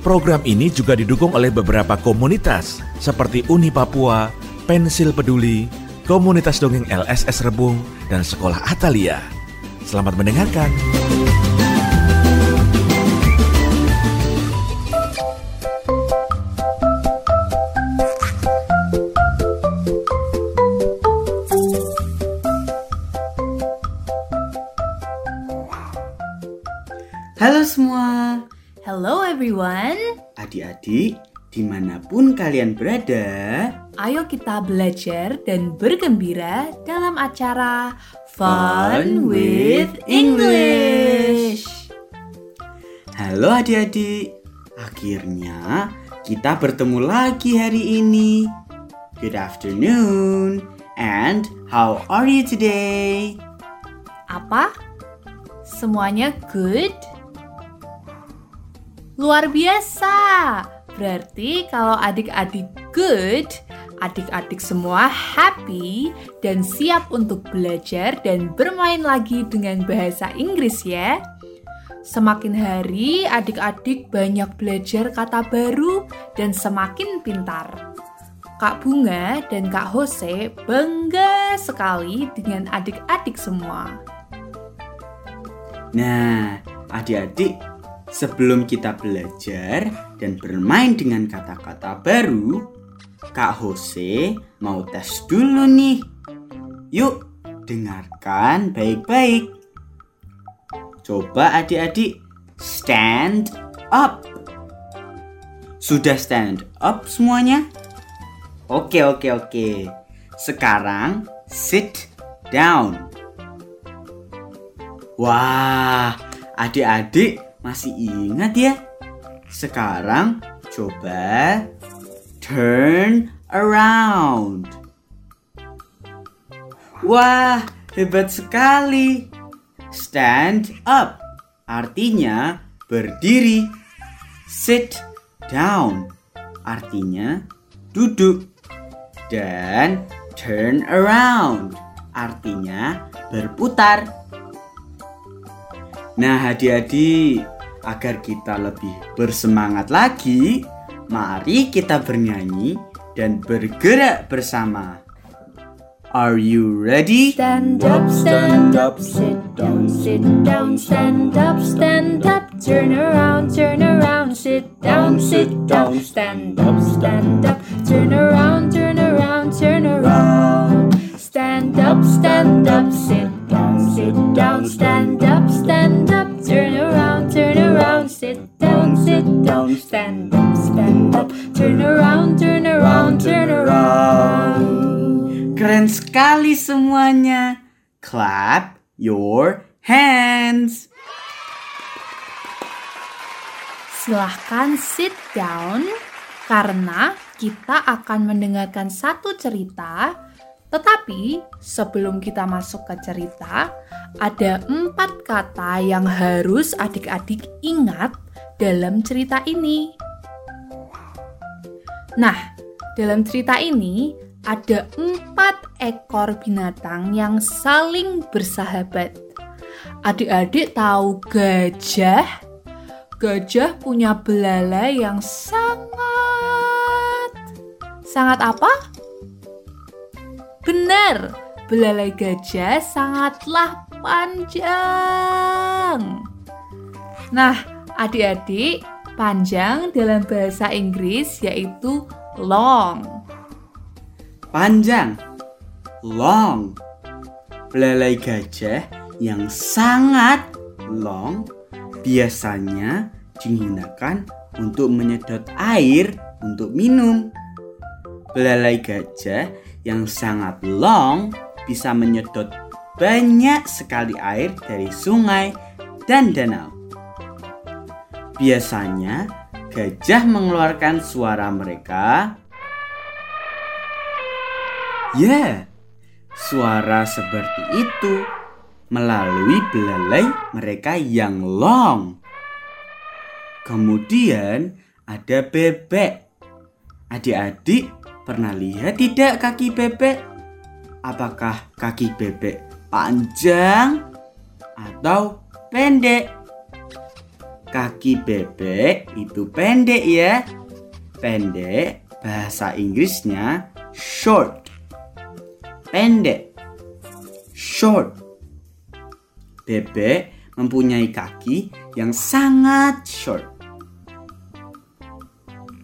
Program ini juga didukung oleh beberapa komunitas seperti Uni Papua, Pensil Peduli, komunitas dongeng LSS Rebung, dan sekolah Atalia. Selamat mendengarkan. Adik-adik di mana pun kalian berada. Ayo kita belajar dan bergembira dalam acara Fun with English. Halo adik-adik, akhirnya kita bertemu lagi hari ini. Good afternoon, and how are you today? Apa? Semuanya good? Luar biasa. Berarti kalau adik-adik good, adik-adik semua happy dan siap untuk belajar dan bermain lagi dengan bahasa Inggris ya. Semakin hari adik-adik banyak belajar kata baru dan semakin pintar. Kak Bunga dan Kak Jose bangga sekali dengan adik-adik semua. Nah, adik-adik, sebelum kita belajar dan bermain dengan kata-kata baru, Kak Jose mau tes dulu nih. Yuk, dengarkan baik-baik. Coba adik-adik stand up. Sudah stand up semuanya? Oke, oke, oke. Sekarang sit down. Wah, adik-adik masih ingat ya? Sekarang coba turn around. Wah, hebat sekali. Stand up artinya berdiri. Sit down artinya duduk. Dan turn around artinya berputar. Nah, adik-adik, agar kita lebih bersemangat lagi, mari kita bernyanyi dan bergerak bersama. Are you ready? Stand up, stand up, sit down, sit down, stand up, stand up, turn around, turn around, sit down, sit down, stand up, stand up, turn around, turn around, turn around. Stand up, stand up, sit down, sit down, stand up, stand sekali semuanya. Clap your hands. Silahkan sit down karena kita akan mendengarkan satu cerita. Tetapi sebelum kita masuk ke cerita, ada empat kata yang harus adik-adik ingat dalam cerita ini. Nah, dalam cerita ini ada empat ekor binatang yang saling bersahabat. Adik-adik tahu gajah? Gajah punya belalai yang sangat sangat apa? Benar, belalai gajah sangatlah panjang. Nah, adik-adik, panjang dalam bahasa Inggris yaitu long. Panjang. Long. Belalai gajah yang sangat long biasanya digunakan untuk menyedot air untuk minum. Belalai gajah yang sangat long bisa menyedot banyak sekali air dari sungai dan danau. Biasanya gajah mengeluarkan suara mereka Ya, suara seperti itu melalui belalai mereka yang long. Kemudian ada bebek. Adik-adik pernah lihat tidak kaki bebek? Apakah kaki bebek panjang atau pendek? Kaki bebek itu pendek ya. Pendek bahasa Inggrisnya short. Pendek. Short. Bebek mempunyai kaki yang sangat short.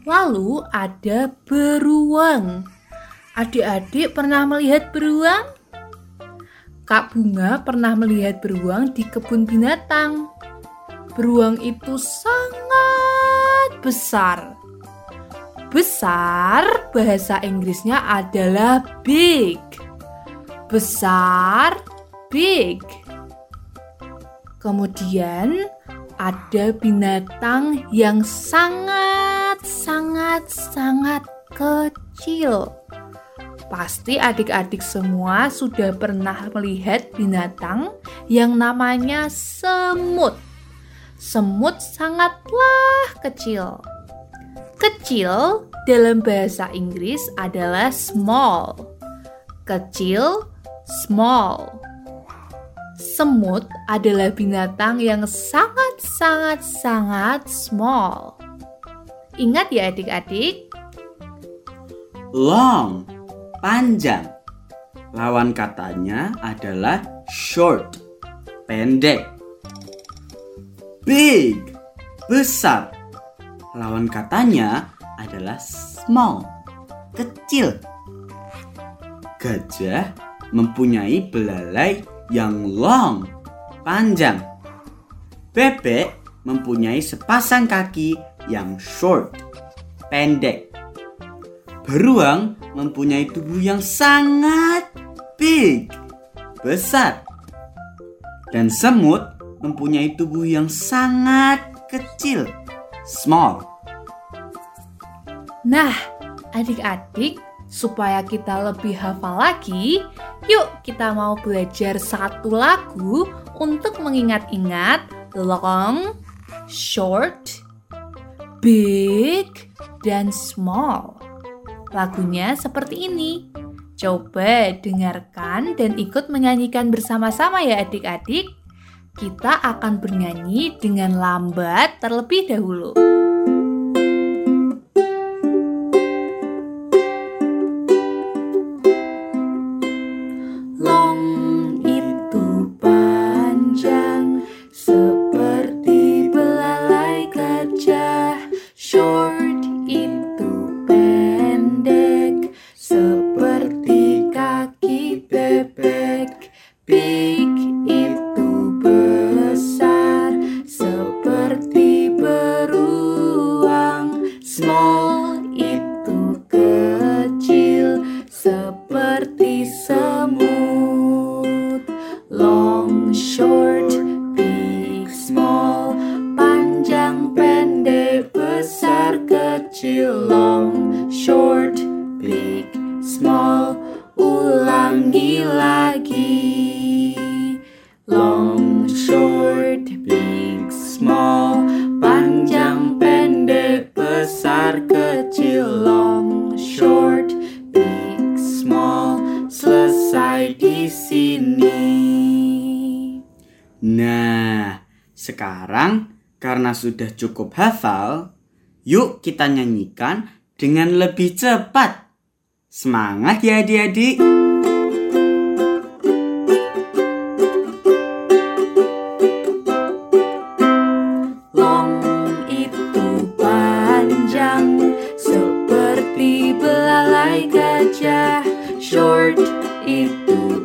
Lalu ada beruang. Adik-adik pernah melihat beruang? Kak Bunga pernah melihat beruang di kebun binatang. Beruang itu sangat besar. Besar bahasa Inggrisnya adalah big. Besar, big. Kemudian ada binatang yang sangat, sangat, sangat kecil. Pasti adik-adik semua sudah pernah melihat binatang yang namanya semut. Semut sangatlah kecil. Kecil dalam bahasa Inggris adalah small. Kecil, small. Semut adalah binatang yang sangat-sangat-sangat small. Ingat ya adik-adik, Long, panjang. Lawan katanya adalah short, pendek. Big, besar. Lawan katanya adalah small, kecil. Gajah mempunyai belalai yang long, panjang. Bebek mempunyai sepasang kaki yang short, pendek. Beruang mempunyai tubuh yang sangat big, besar. Dan semut mempunyai tubuh yang sangat kecil, small. Nah, adik-adik, supaya kita lebih hafal lagi, yuk kita mau belajar satu lagu untuk mengingat-ingat long, short, big, dan small. Lagunya seperti ini. Coba dengarkan dan ikut menyanyikan bersama-sama ya adik-adik. Kita akan bernyanyi dengan lambat terlebih dahulu. Sudah cukup hafal, yuk kita nyanyikan dengan lebih cepat. Semangat ya adik-adik. Short itu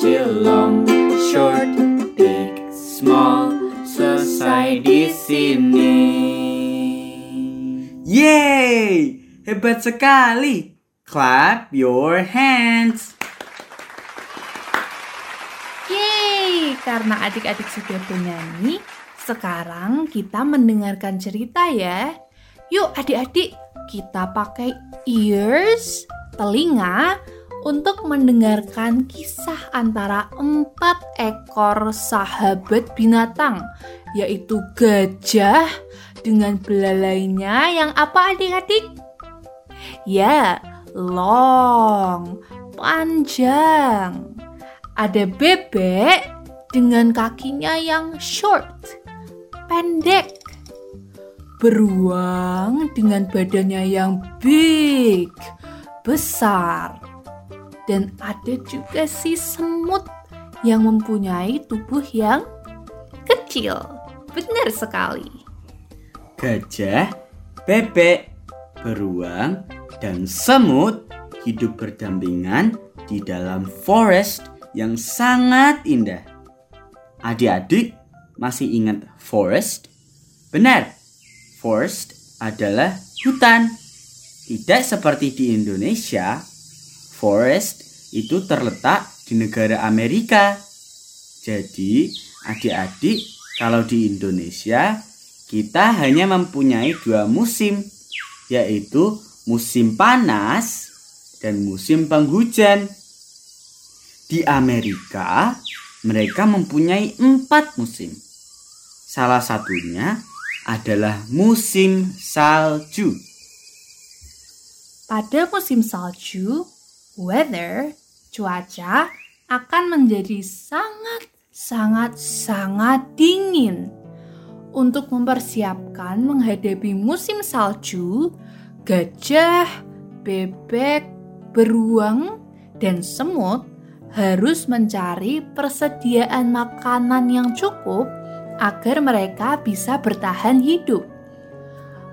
kecil, long, short, big, small, selesai di sini. Yeay! Hebat sekali. Clap your hands. Yeay, karena adik-adik sudah bernyanyi, sekarang kita mendengarkan cerita ya. Yuk adik-adik, kita pakai ears, telinga, untuk mendengarkan kisah antara empat ekor sahabat binatang, yaitu gajah dengan belalainya yang apa adik-adik? Ya, long, panjang. Ada bebek dengan kakinya yang short, pendek. Beruang dengan badannya yang big, besar. Dan ada juga si semut yang mempunyai tubuh yang kecil. Benar sekali. Gajah, bebek, beruang, dan semut hidup berdampingan di dalam forest yang sangat indah. Adik-adik masih ingat forest? Benar, forest adalah hutan. Tidak seperti di Indonesia, forest itu terletak di negara Amerika. Jadi, adik-adik, kalau di Indonesia kita hanya mempunyai dua musim, yaitu musim panas dan musim penghujan. Di Amerika, mereka mempunyai empat musim. Salah satunya adalah musim salju. Pada musim salju, weather, cuaca akan menjadi sangat, sangat, sangat dingin. Untuk mempersiapkan menghadapi musim salju, gajah, bebek, beruang, dan semut harus mencari persediaan makanan yang cukup agar mereka bisa bertahan hidup.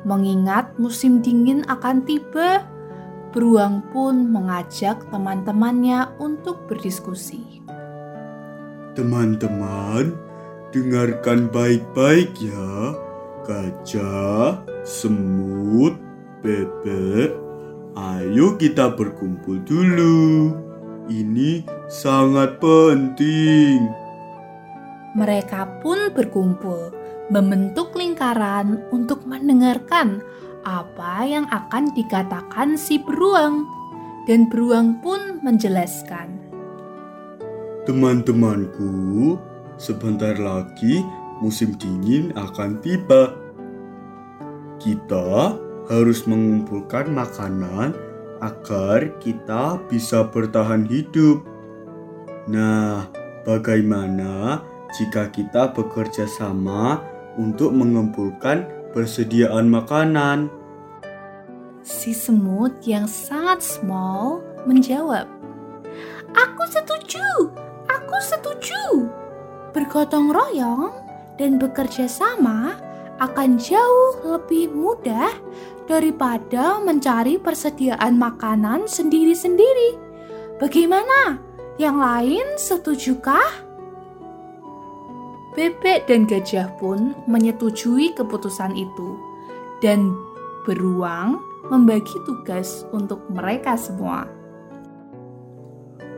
Mengingat musim dingin akan tiba, beruang pun mengajak teman-temannya untuk berdiskusi. Teman-teman, dengarkan baik-baik ya. Gajah, semut, bebek, ayo kita berkumpul dulu. Ini sangat penting. Mereka pun berkumpul, membentuk lingkaran untuk mendengarkan apa yang akan dikatakan si beruang. Dan beruang pun menjelaskan. Teman-temanku, sebentar lagi musim dingin akan tiba. Kita harus mengumpulkan makanan agar kita bisa bertahan hidup. Nah, bagaimana jika kita bekerja sama untuk mengumpulkan persediaan makanan? Si semut yang sangat small menjawab, Aku setuju, aku setuju. Bergotong royong dan bekerja sama akan jauh lebih mudah daripada mencari persediaan makanan sendiri-sendiri. Bagaimana? Yang lain setujukah? Bebek dan gajah pun menyetujui keputusan itu, dan beruang membagi tugas untuk mereka semua.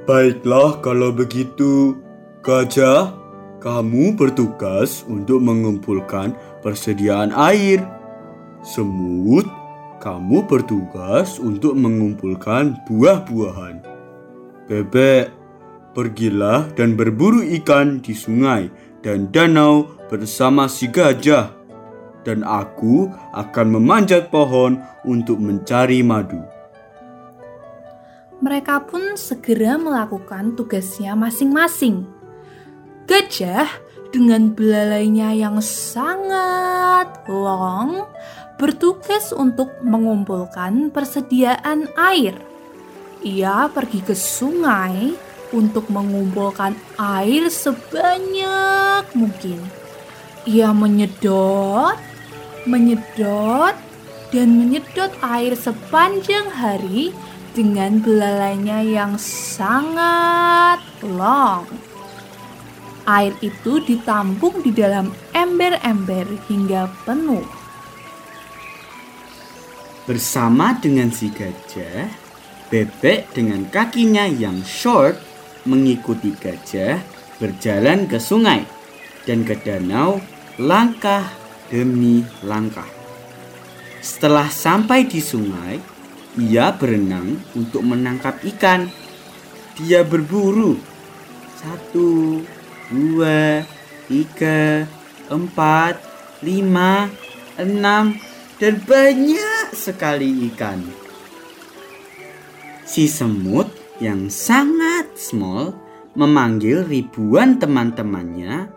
Baiklah kalau begitu, gajah, kamu bertugas untuk mengumpulkan persediaan air. Semut, kamu bertugas untuk mengumpulkan buah-buahan. Bebek, pergilah dan berburu ikan di sungai dan danau bersama si gajah. Dan aku akan memanjat pohon untuk mencari madu. Mereka pun segera melakukan tugasnya masing-masing. Gajah dengan belalainya yang sangat long bertugas untuk mengumpulkan persediaan air. Ia pergi ke sungai untuk mengumpulkan air sebanyak mungkin. Ia menyedot, menyedot, dan menyedot air sepanjang hari dengan belalainya yang sangat long. Air itu ditampung di dalam ember-ember hingga penuh. Bersama dengan si gajah, bebek dengan kakinya yang short mengikuti gajah berjalan ke sungai dan ke danau langkah demi langkah. Setelah sampai di sungai, ia berenang untuk menangkap ikan. Dia berburu. Satu, dua, tiga, empat, lima, enam, dan banyak sekali ikan. Si semut yang sangat small memanggil ribuan teman-temannya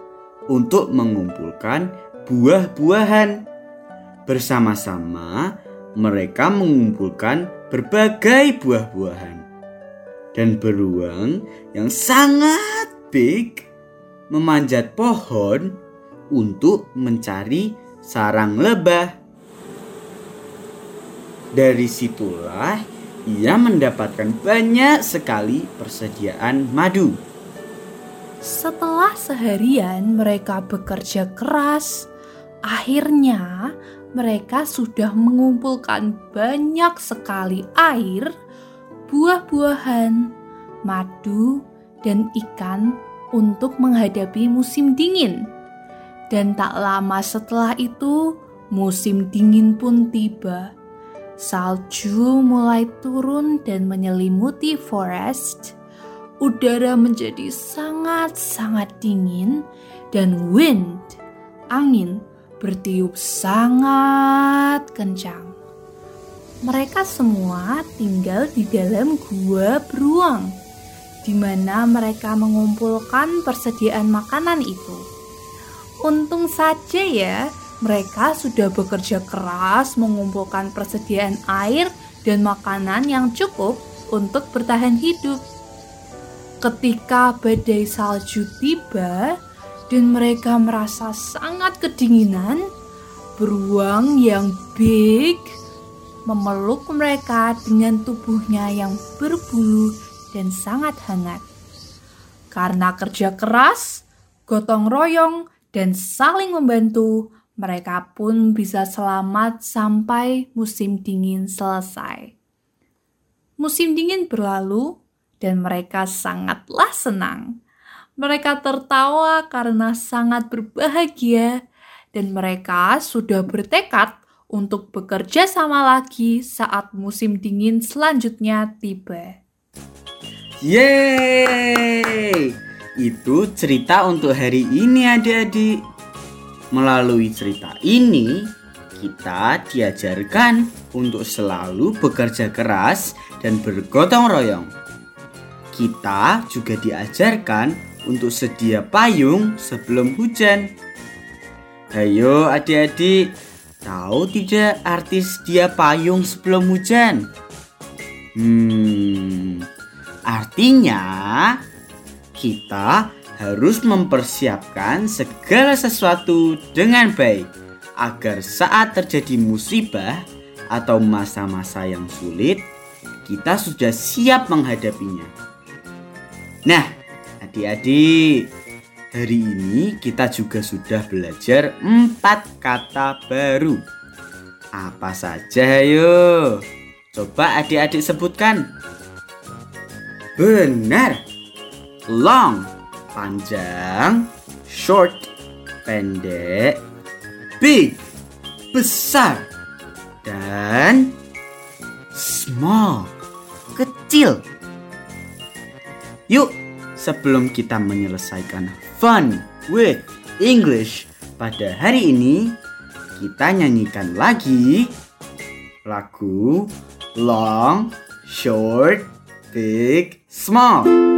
untuk mengumpulkan buah-buahan. Bersama-sama, mereka mengumpulkan berbagai buah-buahan. Dan beruang yang sangat big memanjat pohon untuk mencari sarang lebah. Dari situlah ia mendapatkan banyak sekali persediaan madu. Setelah seharian mereka bekerja keras, akhirnya mereka sudah mengumpulkan banyak sekali air, buah-buahan, madu, dan ikan untuk menghadapi musim dingin. Dan tak lama setelah itu, musim dingin pun tiba. Salju mulai turun dan menyelimuti forest. Udara menjadi sangat-sangat dingin dan wind, angin bertiup sangat kencang. Mereka semua tinggal di dalam gua beruang, di mana mereka mengumpulkan persediaan makanan itu. Untung saja ya, mereka sudah bekerja keras mengumpulkan persediaan air dan makanan yang cukup untuk bertahan hidup. Ketika badai salju tiba dan mereka merasa sangat kedinginan, beruang yang big memeluk mereka dengan tubuhnya yang berbulu dan sangat hangat. Karena kerja keras, gotong royong, dan saling membantu, mereka pun bisa selamat sampai musim dingin selesai. Musim dingin berlalu, dan mereka sangatlah senang. Mereka tertawa karena sangat berbahagia, dan mereka sudah bertekad untuk bekerja sama lagi saat musim dingin selanjutnya tiba. Yeay! Itu cerita untuk hari ini adik-adik. Melalui cerita ini, kita diajarkan untuk selalu bekerja keras dan bergotong royong. Kita juga diajarkan untuk sedia payung sebelum hujan. Ayo adik-adik, tahu tidak arti sedia payung sebelum hujan? Hmm, artinya kita harus mempersiapkan segala sesuatu dengan baik agar saat terjadi musibah atau masa-masa yang sulit, kita sudah siap menghadapinya. Nah, adik-adik, hari ini kita juga sudah belajar empat kata baru. Apa saja ayo? Coba adik-adik sebutkan. Benar. Long, panjang. Short, pendek. Big, besar. Dan small, kecil. Yuk, sebelum kita menyelesaikan fun with English pada hari ini, kita nyanyikan lagi lagu Long, Short, Big, Small.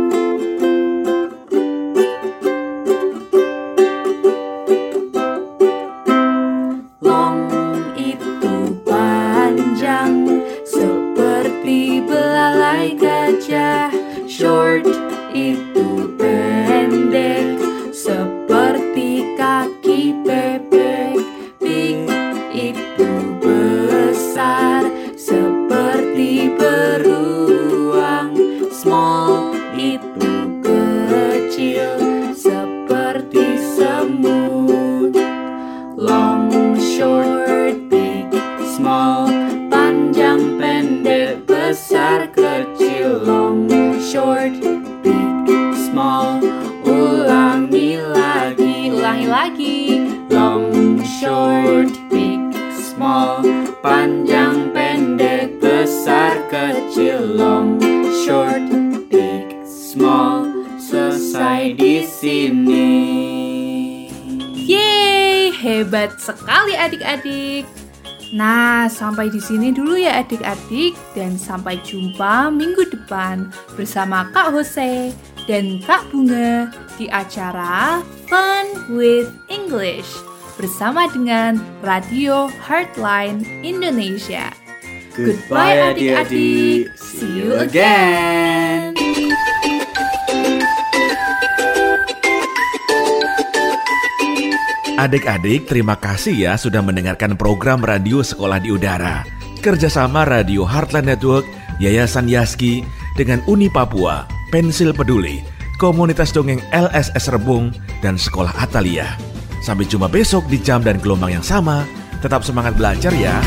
Kecil. Long, short, big, small, ulangi lagi, ulangi lagi. Long, short, big, small, panjang, pendek, besar, kecil. Long, short, big, small, selesai di sini. Yeay, hebat sekali adik-adik. Nah, sampai di sini dulu ya adik-adik dan sampai jumpa minggu depan bersama Kak Jose dan Kak Bunga di acara Fun with English bersama dengan Radio Heartline Indonesia. Goodbye adik-adik. See you again. Adik-adik, terima kasih ya sudah mendengarkan program radio Sekolah di Udara. Kerjasama Radio Heartland Network, Yayasan Yaski, dengan Uni Papua, Pensil Peduli, Komunitas Dongeng LSS Rebung, dan Sekolah Atalia. Sampai jumpa besok di jam dan gelombang yang sama. Tetap semangat belajar ya.